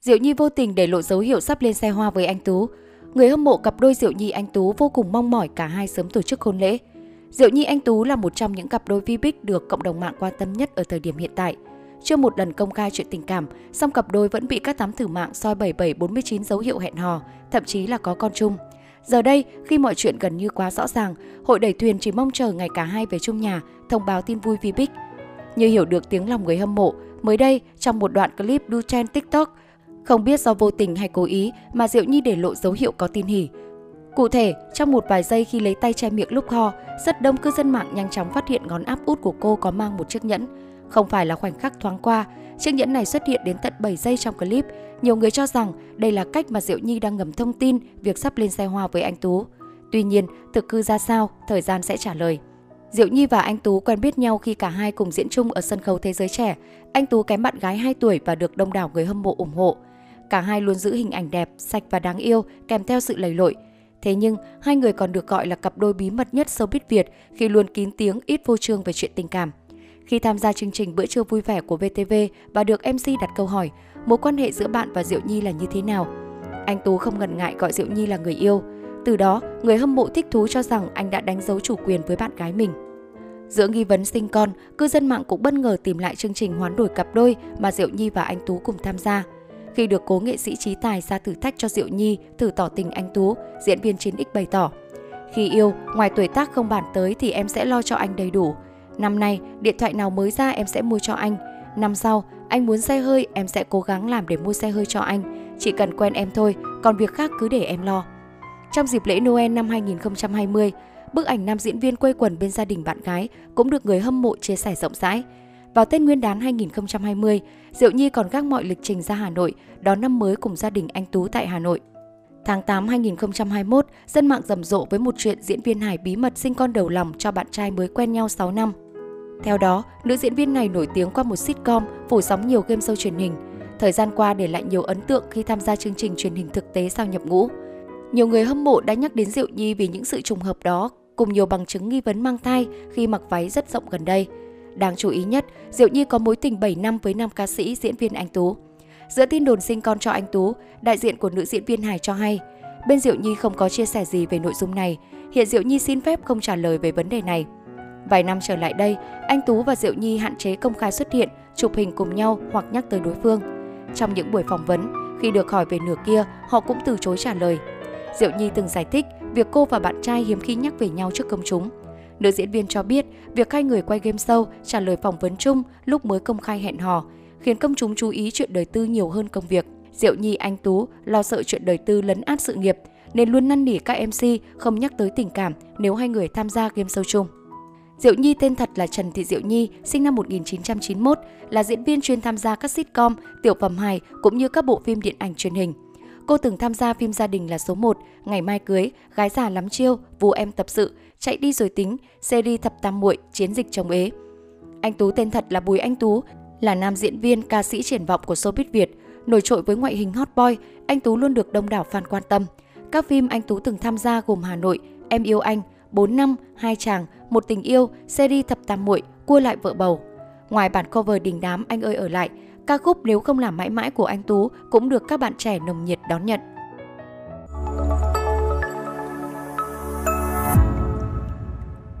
Diệu Nhi vô tình để lộ dấu hiệu sắp lên xe hoa với anh Tú. Người hâm mộ cặp đôi Diệu Nhi anh Tú vô cùng mong mỏi cả hai sớm tổ chức hôn lễ. Diệu Nhi anh Tú là một trong những cặp đôi vi bích được cộng đồng mạng quan tâm nhất ở thời điểm hiện tại. Chưa một lần công khai chuyện tình cảm, song cặp đôi vẫn bị các thám thử mạng soi 7749 dấu hiệu hẹn hò, thậm chí là có con chung. Giờ đây, khi mọi chuyện gần như quá rõ ràng, hội đẩy thuyền chỉ mong chờ ngày cả hai về chung nhà, thông báo tin vui vi bích. Như hiểu được tiếng lòng người hâm mộ, mới đây trong một đoạn clip đu trend TikTok, không biết do vô tình hay cố ý mà Diệu Nhi để lộ dấu hiệu có tin hỉ. Cụ thể, trong một vài giây khi lấy tay che miệng lúc ho, rất đông cư dân mạng nhanh chóng phát hiện ngón áp út của cô có mang một chiếc nhẫn. Không phải là khoảnh khắc thoáng qua, chiếc nhẫn này xuất hiện đến tận 7 giây trong clip. Nhiều người cho rằng đây là cách mà Diệu Nhi đang ngầm thông tin việc sắp lên xe hoa với anh Tú. Tuy nhiên, thực cư ra sao, thời gian sẽ trả lời. Diệu Nhi và anh Tú quen biết nhau khi cả hai cùng diễn chung ở sân khấu Thế giới trẻ. Anh Tú kém bạn gái 2 tuổi và được đông đảo người hâm mộ ủng hộ. Cả hai luôn giữ hình ảnh đẹp, sạch và đáng yêu, kèm theo sự lầy lội. Thế nhưng, hai người còn được gọi là cặp đôi bí mật nhất showbiz Việt khi luôn kín tiếng ít vô trương về chuyện tình cảm. Khi tham gia chương trình Bữa trưa vui vẻ của VTV và được MC đặt câu hỏi mối quan hệ giữa bạn và Diệu Nhi là như thế nào, anh Tú không ngần ngại gọi Diệu Nhi là người yêu. Từ đó, người hâm mộ thích thú cho rằng anh đã đánh dấu chủ quyền với bạn gái mình. Giữa nghi vấn sinh con, cư dân mạng cũng bất ngờ tìm lại chương trình hoán đổi cặp đôi mà Diệu Nhi và anh Tú cùng tham gia. Khi được cố nghệ sĩ trí tài ra thử thách cho Diệu Nhi thử tỏ tình anh Tú, diễn viên 9X bày tỏ. Khi yêu, ngoài tuổi tác không bàn tới thì em sẽ lo cho anh đầy đủ. Năm nay, điện thoại nào mới ra em sẽ mua cho anh. Năm sau, anh muốn xe hơi, em sẽ cố gắng làm để mua xe hơi cho anh. Chỉ cần quen em thôi, còn việc khác cứ để em lo. Trong dịp lễ Noel năm 2020, bức ảnh nam diễn viên quây quần bên gia đình bạn gái cũng được người hâm mộ chia sẻ rộng rãi. Vào Tết Nguyên đán 2020, Diệu Nhi còn gác mọi lịch trình ra Hà Nội đón năm mới cùng gia đình anh Tú tại Hà Nội. Tháng 8 2021, dân mạng rầm rộ với một chuyện diễn viên Hải bí mật sinh con đầu lòng cho bạn trai mới quen nhau 6 năm. Theo đó, nữ diễn viên này nổi tiếng qua một sitcom phủ sóng nhiều game show truyền hình. Thời gian qua để lại nhiều ấn tượng khi tham gia chương trình truyền hình thực tế sau nhập ngũ. Nhiều người hâm mộ đã nhắc đến Diệu Nhi vì những sự trùng hợp đó, cùng nhiều bằng chứng nghi vấn mang thai khi mặc váy rất rộng gần đây. Đáng chú ý nhất, Diệu Nhi có mối tình 7 năm với nam ca sĩ diễn viên Anh Tú. Giữa tin đồn sinh con cho anh Tú, đại diện của nữ diễn viên Hải cho hay, bên Diệu Nhi không có chia sẻ gì về nội dung này, hiện Diệu Nhi xin phép không trả lời về vấn đề này. Vài năm trở lại đây, anh Tú và Diệu Nhi hạn chế công khai xuất hiện, chụp hình cùng nhau hoặc nhắc tới đối phương. Trong những buổi phỏng vấn, khi được hỏi về nửa kia, họ cũng từ chối trả lời. Diệu Nhi từng giải thích việc cô và bạn trai hiếm khi nhắc về nhau trước công chúng. Nữ diễn viên cho biết việc hai người quay game show trả lời phỏng vấn chung lúc mới công khai hẹn hò khiến công chúng chú ý chuyện đời tư nhiều hơn công việc. Diệu Nhi anh Tú lo sợ chuyện đời tư lấn át sự nghiệp nên luôn năn nỉ các MC không nhắc tới tình cảm nếu hai người tham gia game show chung. Diệu Nhi tên thật là Trần Thị Diệu Nhi, sinh năm 1991, là diễn viên chuyên tham gia các sitcom, tiểu phẩm hài cũng như các bộ phim điện ảnh truyền hình. Cô từng tham gia phim gia đình là số 1, Ngày mai cưới, Gái già lắm chiêu, Vù em tập sự, Chạy đi rồi tính, series thập tam muội, Chiến dịch chống ế. Anh Tú tên thật là Bùi Anh Tú, là nam diễn viên, ca sĩ triển vọng của showbiz Việt. Nổi trội với ngoại hình hot boy, anh Tú luôn được đông đảo fan quan tâm. Các phim anh Tú từng tham gia gồm Hà Nội, Em yêu anh, 4 năm, Hai chàng, Một tình yêu, series thập tam muội, Cua lại vợ bầu. Ngoài bản cover đình đám Anh ơi ở lại, ca khúc Nếu không làm mãi mãi của anh Tú cũng được các bạn trẻ nồng nhiệt đón nhận.